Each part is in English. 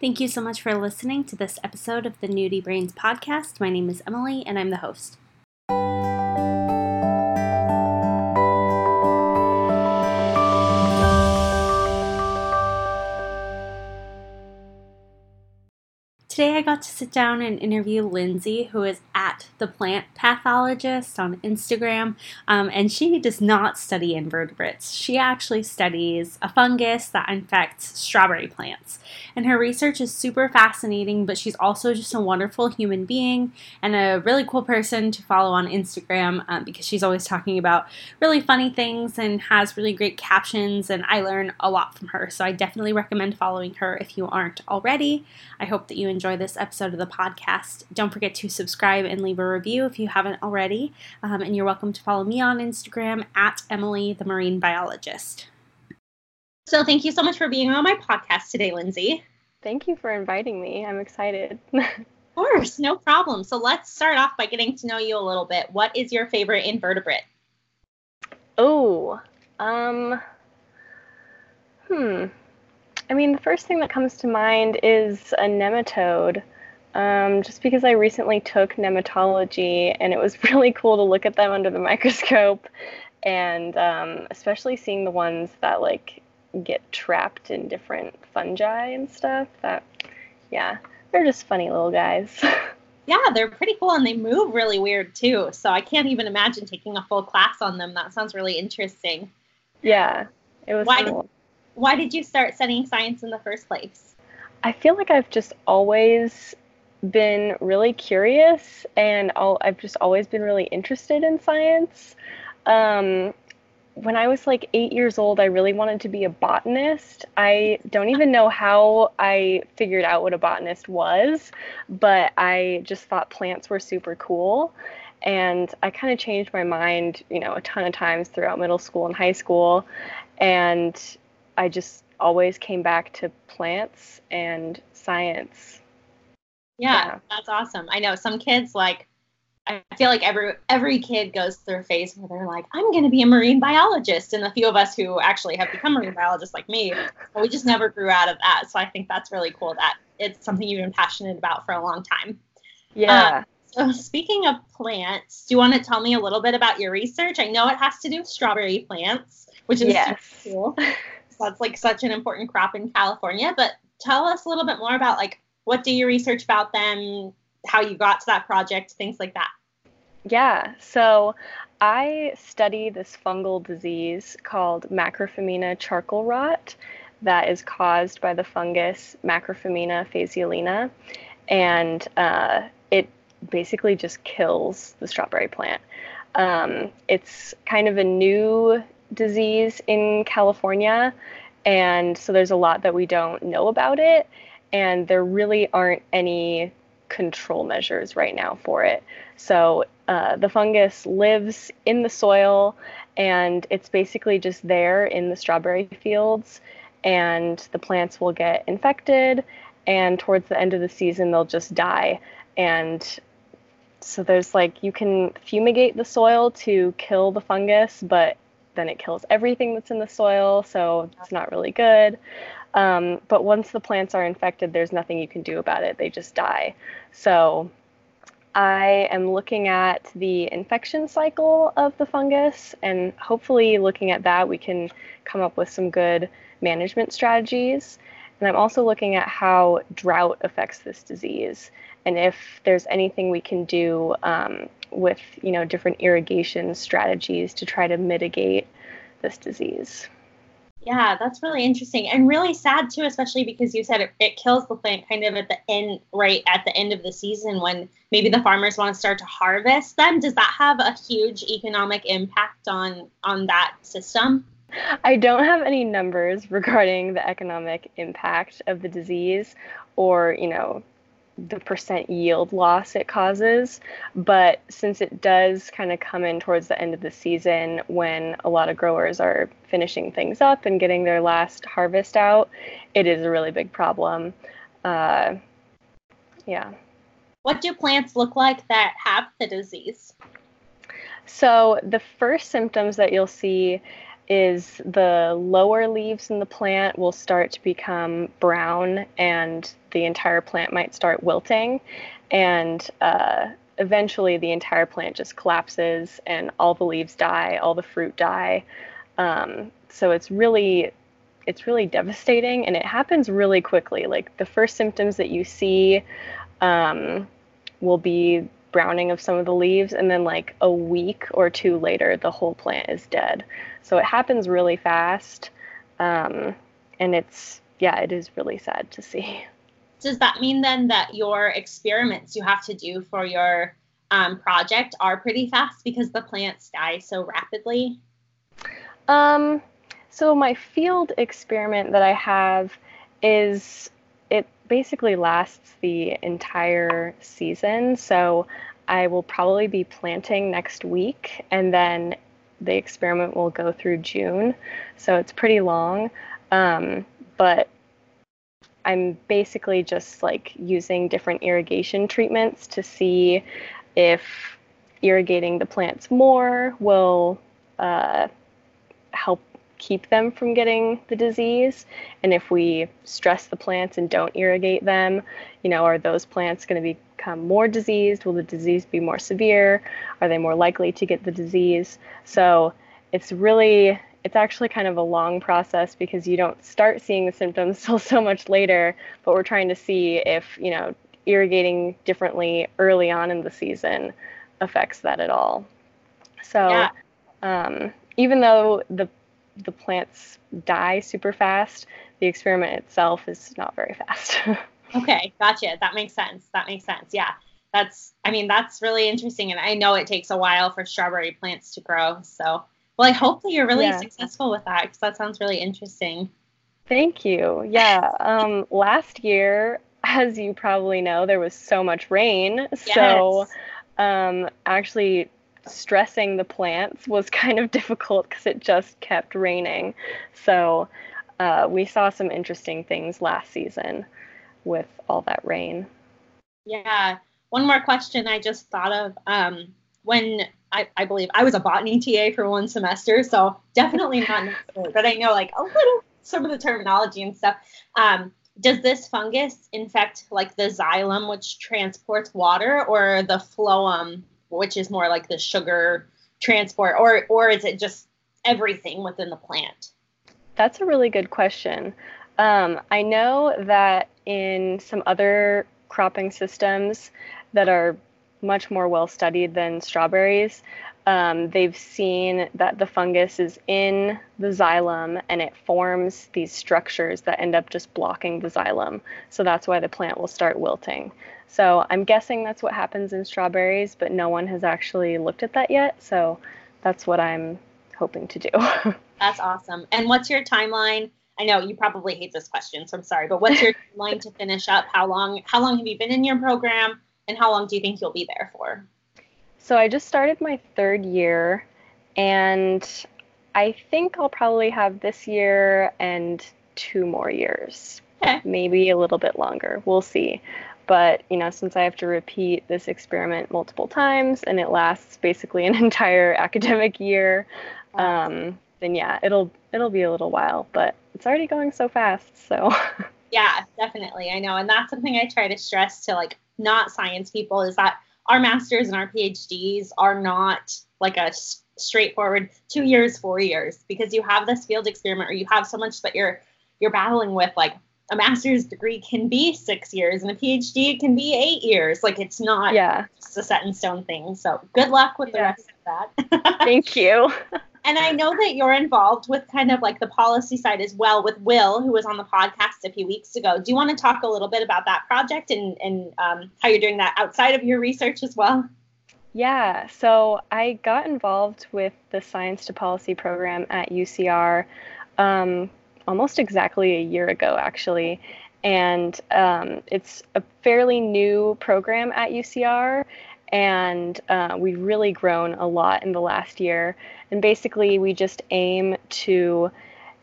Thank you so much for listening to this episode of the Nudie Brains podcast. My name is Emily, and I'm the host. Today I got to sit down and interview Lindsey, who is at the plant pathologist on Instagram, um, and she does not study invertebrates. She actually studies a fungus that infects strawberry plants. And her research is super fascinating, but she's also just a wonderful human being and a really cool person to follow on Instagram um, because she's always talking about really funny things and has really great captions, and I learn a lot from her. So I definitely recommend following her if you aren't already. I hope that you enjoy enjoy this episode of the podcast. Don't forget to subscribe and leave a review if you haven't already. Um, and you're welcome to follow me on Instagram at Emily the Marine Biologist. So thank you so much for being on my podcast today, Lindsey. Thank you for inviting me. I'm excited. of course, no problem. So let's start off by getting to know you a little bit. What is your favorite invertebrate? Oh, um, hmm. I mean, the first thing that comes to mind is a nematode. Um, just because I recently took nematology and it was really cool to look at them under the microscope, and um, especially seeing the ones that like get trapped in different fungi and stuff. That, yeah, they're just funny little guys. yeah, they're pretty cool and they move really weird too. So I can't even imagine taking a full class on them. That sounds really interesting. Yeah, it was Why cool why did you start studying science in the first place? I feel like I've just always been really curious and i have just always been really interested in science. Um, when I was like eight years old, I really wanted to be a botanist. I don't even know how I figured out what a botanist was, but I just thought plants were super cool. And I kind of changed my mind, you know, a ton of times throughout middle school and high school. And I just always came back to plants and science. Yeah, yeah, that's awesome. I know some kids like I feel like every every kid goes through a phase where they're like, I'm going to be a marine biologist, and the few of us who actually have become marine biologists, like me, we just never grew out of that. So I think that's really cool that it's something you've been passionate about for a long time. Yeah. Uh, so speaking of plants, do you want to tell me a little bit about your research? I know it has to do with strawberry plants, which is yes. cool. that's like such an important crop in California. But tell us a little bit more about like what do you research about them, how you got to that project, things like that. Yeah, so I study this fungal disease called Macrophomina charcoal rot that is caused by the fungus Macrophomina phaseolina, and uh, it basically just kills the strawberry plant. Um, it's kind of a new disease in California. And so there's a lot that we don't know about it. And there really aren't any control measures right now for it. So uh, the fungus lives in the soil and it's basically just there in the strawberry fields. And the plants will get infected. And towards the end of the season, they'll just die. And so there's like, you can fumigate the soil to kill the fungus, but then it kills everything that's in the soil, so it's not really good. Um, but once the plants are infected, there's nothing you can do about it. They just die. So I am looking at the infection cycle of the fungus, and hopefully, looking at that, we can come up with some good management strategies. And I'm also looking at how drought affects this disease and if there's anything we can do um, with you know different irrigation strategies to try to mitigate this disease. Yeah, that's really interesting and really sad too, especially because you said it, it, kills the plant kind of at the end, right at the end of the season when maybe the farmers want to start to harvest them. Does that have a huge economic impact on on that system? I don't have any numbers regarding the economic impact of the disease or, you know, the percent yield loss it causes. But since it does kind of come in towards the end of the season when a lot of growers are finishing things up and getting their last harvest out, it is a really big problem. Uh, yeah. What do plants look like that have the disease? So, the first symptoms that you'll see is the lower leaves in the plant will start to become brown and the entire plant might start wilting. And uh, eventually the entire plant just collapses and all the leaves die, all the fruit die. Um, so it's really it's really devastating and it happens really quickly. Like the first symptoms that you see um, will be browning of some of the leaves, and then like a week or two later, the whole plant is dead. So it happens really fast, um, and it's yeah, it is really sad to see. Does that mean then that your experiments you have to do for your um, project are pretty fast because the plants die so rapidly? Um, so my field experiment that I have is basically lasts the entire season. So I will probably be planting next week and then the experiment will go through June. So it's pretty long. Um, but I'm basically just like using different irrigation treatments to see if irrigating the plants more will uh, keep them from getting the disease. And if we stress the plants and don't irrigate them, you know, are those plants going to become more diseased? Will the disease be more severe? Are they more likely to get the disease? So it's really, it's actually kind of a long process because you don't start seeing the symptoms till so much later. But we're trying to see if, you know, irrigating differently early on in the season affects that at all. So, yeah. um, even though the the plants die super fast, the experiment itself is not very fast. okay, gotcha. That makes sense. That makes sense. Yeah. That's, I mean, that's really interesting. And I know it takes a while for strawberry plants to grow. So, well, I hope that you're really yeah. successful with that because that sounds really interesting. Thank you. Yeah. Um, last year, as you probably know, there was so much rain. Yes. So, um, actually, stressing the plants was kind of difficult because it just kept raining. So uh, we saw some interesting things last season with all that rain. Yeah. One more question I just thought of. Um, when I, I believe I was a botany TA for one semester, so definitely not, but I know like a little some of the terminology and stuff. Um, does this fungus infect like the xylem, which transports water, or the phloem, which is more like the sugar transport, or or is it just everything within the plant? That's a really good question. Um, I know that in some other cropping systems that are much more well studied than strawberries, um, they've seen that the fungus is in the xylem and it forms these structures that end up just blocking the xylem. So that's why the plant will start wilting. So I'm guessing that's what happens in strawberries, but no one has actually looked at that yet. So that's what I'm hoping to do. that's awesome. And what's your timeline? I know you probably hate this question, so I'm sorry, but what's your timeline to finish up? How long how long have you been in your program and how long do you think you'll be there for? So I just started my third year and I think I'll probably have this year and two more years. Okay. Maybe a little bit longer. We'll see. But, you know, since I have to repeat this experiment multiple times and it lasts basically an entire academic year, um, then yeah, it'll it'll be a little while, but it's already going so fast, so Yeah, definitely. I know. And that's something I try to stress to like not science people is that our masters and our PhDs are not like a straightforward two years, four years, because you have this field experiment or you have so much that you're you're battling with like a master's degree can be six years and a PhD can be eight years. Like it's not yeah. just a set in stone thing. So good luck with the rest of that. Thank you. and I know that you're involved with kind of like the policy side as well with Will, who was on the podcast a few weeks ago. Do you want to talk a little bit about that project and, and um, how you're doing that outside of your research as well? Yeah, so I got involved with the Science to Policy program at UCR um, almost exactly a year ago, actually. And um, it's a fairly new program at UCR, and uh, we've really grown a lot in the last year. And basically, we just aim to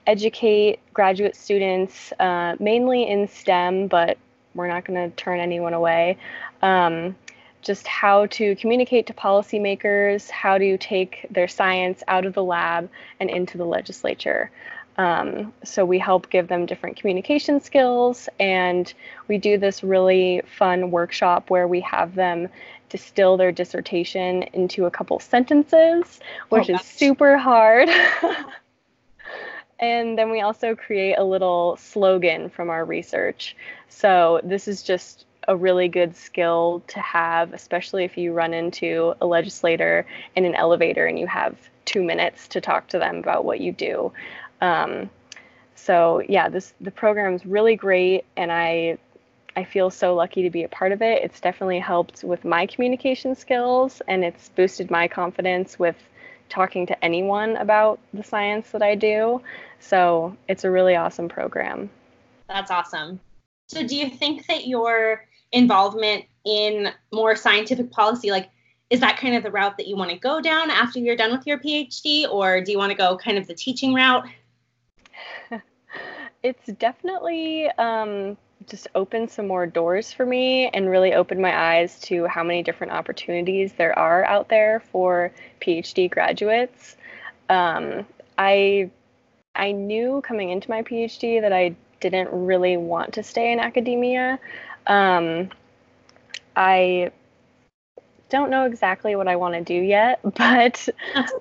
educate graduate students, uh, mainly in STEM, but we're not going to turn anyone away, um, just how to communicate to policymakers, how to take their science out of the lab and into the legislature. Um, so we help give them different communication skills, and we do this really fun workshop where we have them distill their dissertation into a couple sentences, which oh, is super hard. and then we also create a little slogan from our research. So this is just a really good skill to have, especially if you run into a legislator in an elevator and you have two minutes to talk to them about what you do. Um, so yeah, this the program is really great, and I I feel so lucky to be a part of it. It's definitely helped with my communication skills, and it's boosted my confidence with talking to anyone about the science that I do. So it's a really awesome program. That's awesome. So do you think that your involvement in more scientific policy, like is that kind of the route that you want to go down after you're done with your PhD, or do you want to go kind of the teaching route? it's definitely um, just opened some more doors for me and really opened my eyes to how many different opportunities there are out there for PhD graduates. Um, I I knew coming into my PhD that I didn't really want to stay in academia. Um, I don't know exactly what I want to do yet, but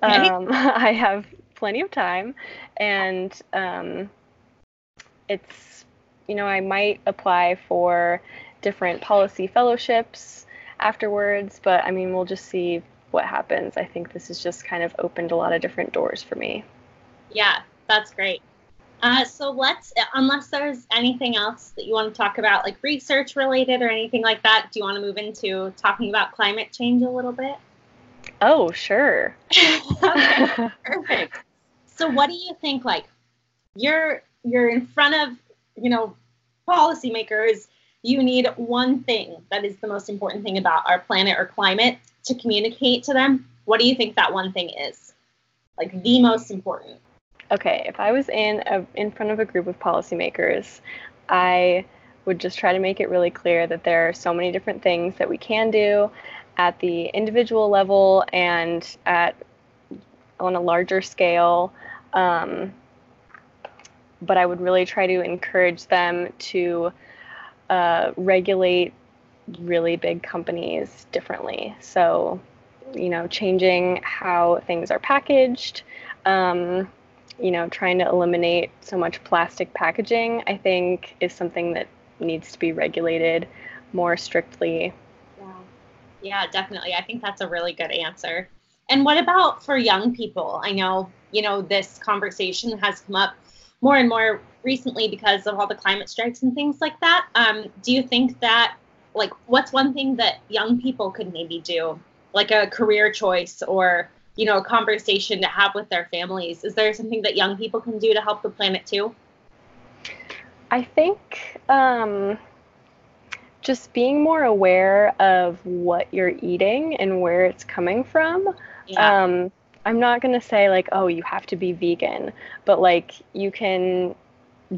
um, I have plenty of time, and um, it's you know I might apply for different policy fellowships afterwards, but I mean we'll just see what happens. I think this has just kind of opened a lot of different doors for me. Yeah, that's great. Uh, so let's, unless there's anything else that you want to talk about, like research related or anything like that, do you want to move into talking about climate change a little bit? Oh, sure. okay, perfect. So, what do you think? Like, you're you're in front of, you know, policymakers. You need one thing that is the most important thing about our planet or climate to communicate to them. What do you think that one thing is? Like the most important okay, if I was in a, in front of a group of policymakers, I would just try to make it really clear that there are so many different things that we can do at the individual level and at on a larger scale. Um, but I would really try to encourage them to uh, regulate really big companies differently. So, you know, changing how things are packaged, um, you know, trying to eliminate so much plastic packaging, I think, is something that needs to be regulated more strictly. Yeah, yeah, definitely. I think that's a really good answer. And what about for young people? I know, you know, this conversation has come up more and more recently because of all the climate strikes and things like that. Um, do you think that, like, what's one thing that young people could maybe do, like a career choice or you know, a conversation to have with their families. Is there something that young people can do to help the planet too? I think um, just being more aware of what you're eating and where it's coming from. Yeah. Um, I'm not going to say, like, oh, you have to be vegan, but like, you can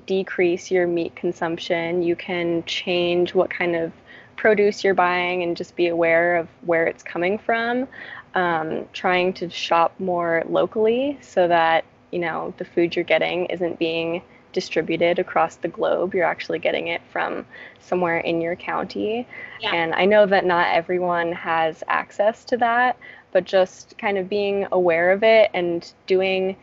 decrease your meat consumption. You can change what kind of produce you're buying and just be aware of where it's coming from um, trying to shop more locally so that you know the food you're getting isn't being distributed across the globe. You're actually getting it from somewhere in your county. Yeah. And I know that not everyone has access to that, but just kind of being aware of it and doing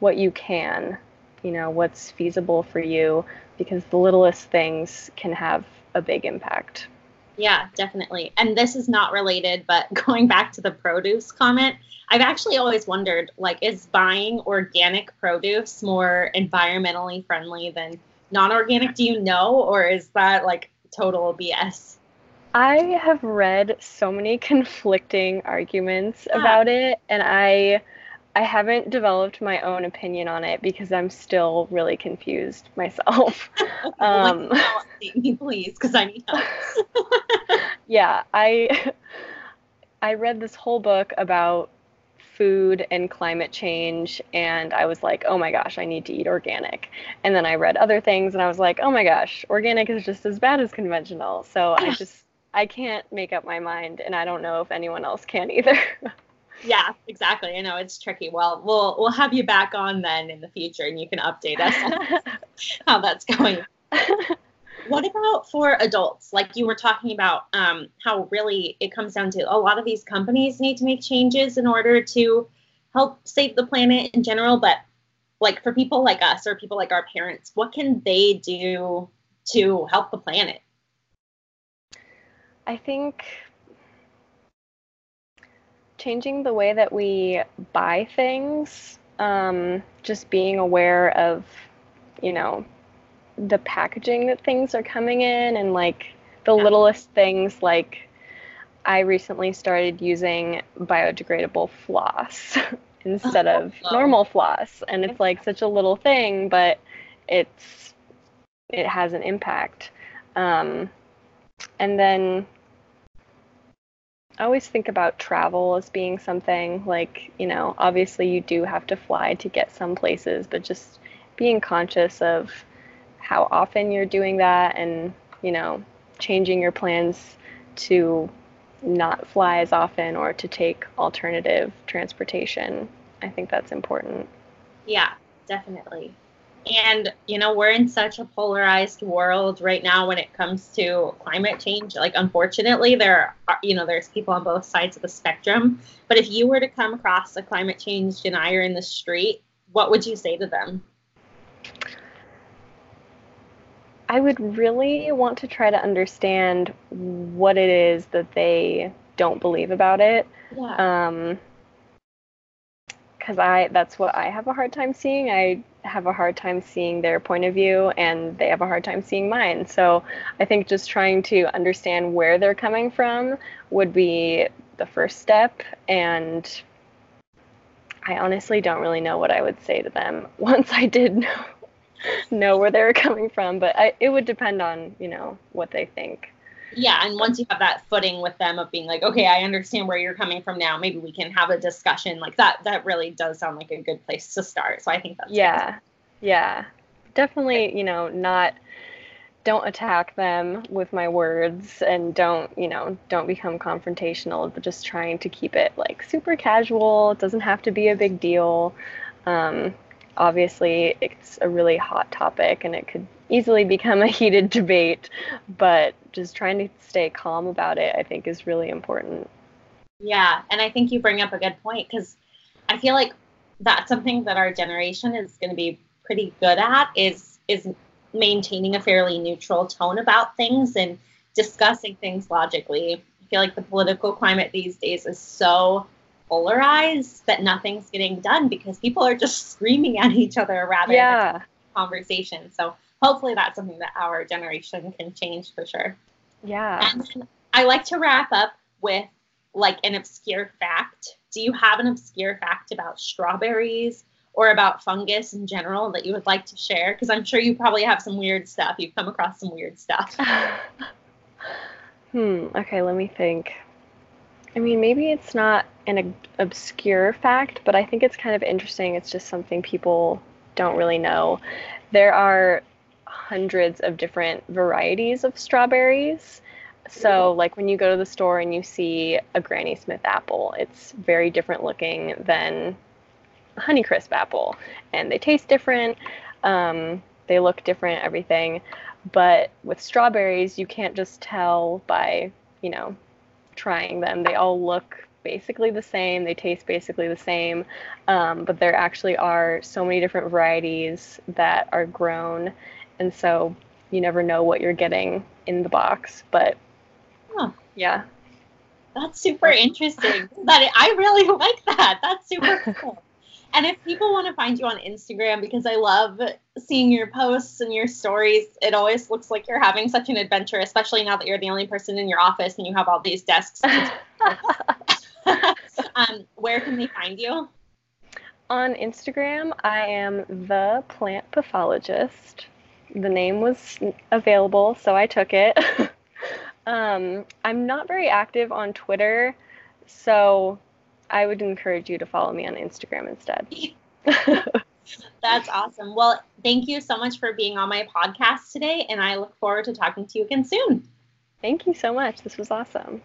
what you can, you know, what's feasible for you, because the littlest things can have a big impact. Yeah, definitely. And this is not related, but going back to the produce comment, I've actually always wondered like, is buying organic produce more environmentally friendly than non organic? Do you know? Or is that like total BS? I have read so many conflicting arguments yeah. about it, and I I haven't developed my own opinion on it because I'm still really confused myself. um, me, please, because I need help. yeah, I I read this whole book about food and climate change, and I was like, oh my gosh, I need to eat organic. And then I read other things, and I was like, oh my gosh, organic is just as bad as conventional. So I just I can't make up my mind, and I don't know if anyone else can either. yeah, exactly. I know it's tricky. Well, we'll we'll have you back on then in the future, and you can update us on how that's going. what about for adults? Like you were talking about, um, how really it comes down to a lot of these companies need to make changes in order to help save the planet in general. But like for people like us or people like our parents, what can they do to help the planet? I think changing the way that we buy things, um, just being aware of, you know, the packaging that things are coming in and like the yeah. littlest things like I recently started using biodegradable floss instead of oh. normal floss and it's like such a little thing but it's it has an impact um, and then I always think about travel as being something like, you know, obviously you do have to fly to get some places, but just being conscious of how often you're doing that and, you know, changing your plans to not fly as often or to take alternative transportation. I think that's important. Yeah, definitely. And, you know, we're in such a polarized world right now when it comes to climate change. Like, unfortunately, there are, you know, there's people on both sides of the spectrum. But if you were to come across a climate change denier in the street, what would you say to them? I would really want to try to understand what it is that they don't believe about it. Yeah. Um, because I that's what I have a hard time seeing. I have a hard time seeing their point of view and they have a hard time seeing mine. So I think just trying to understand where they're coming from would be the first step and I honestly don't really know what I would say to them once I did know know where they were coming from, but I, it would depend on you know what they think. Yeah, and once you have that footing with them of being like, okay, I understand where you're coming from now. Maybe we can have a discussion like that. That really does sound like a good place to start. So I think that's yeah, good. yeah, definitely. You know, not don't attack them with my words and don't you know don't become confrontational but just trying to keep it like super casual it doesn't have to be a big deal um, obviously it's a really hot topic and it could easily become a heated debate, but just trying to stay calm about it, I think, is really important. Yeah, and I think you bring up a good point because I feel like that's something that our generation is going to be pretty good at is is maintaining a fairly neutral tone about things and discussing things logically. I feel like the political climate these days is so polarized that nothing's getting done because people are just screaming at each other rather yeah. than conversation. So hopefully that's something that our generation can change for sure. Yeah. And I like to wrap up with like an obscure fact. Do you have an obscure fact about strawberries or about fungus in general that you would like to share? Because I'm sure you probably have some weird stuff. You've come across some weird stuff. hmm. Okay, let me think. I mean, maybe it's not an obscure fact, but I think it's kind of interesting. It's just something people don't really know. There are hundreds of different varieties of strawberries. So, like when you go to the store and you see a Granny Smith apple, it's very different looking than a Honeycrisp apple, and they taste different. Um, they look different, everything. But with strawberries, you can't just tell by, you know, trying them. They all look basically the same, they taste basically the same, um, but there actually are so many different varieties that are grown, and so you never know what you're getting in the box. But huh. yeah. That's super interesting. that I really like that. That's super cool. And if people want to find you on Instagram, because I love seeing your posts and your stories, it always looks like you're having such an adventure, especially now that you're the only person in your office and you have all these desks. um, where can they find you? On Instagram, I am the plant pathologist. The name was available, so I took it. um, I'm not very active on Twitter, so I would encourage you to follow me on Instagram instead. That's awesome. Well, thank you so much for being on my podcast today, and I look forward to talking to you again soon. Thank you so much. This was awesome.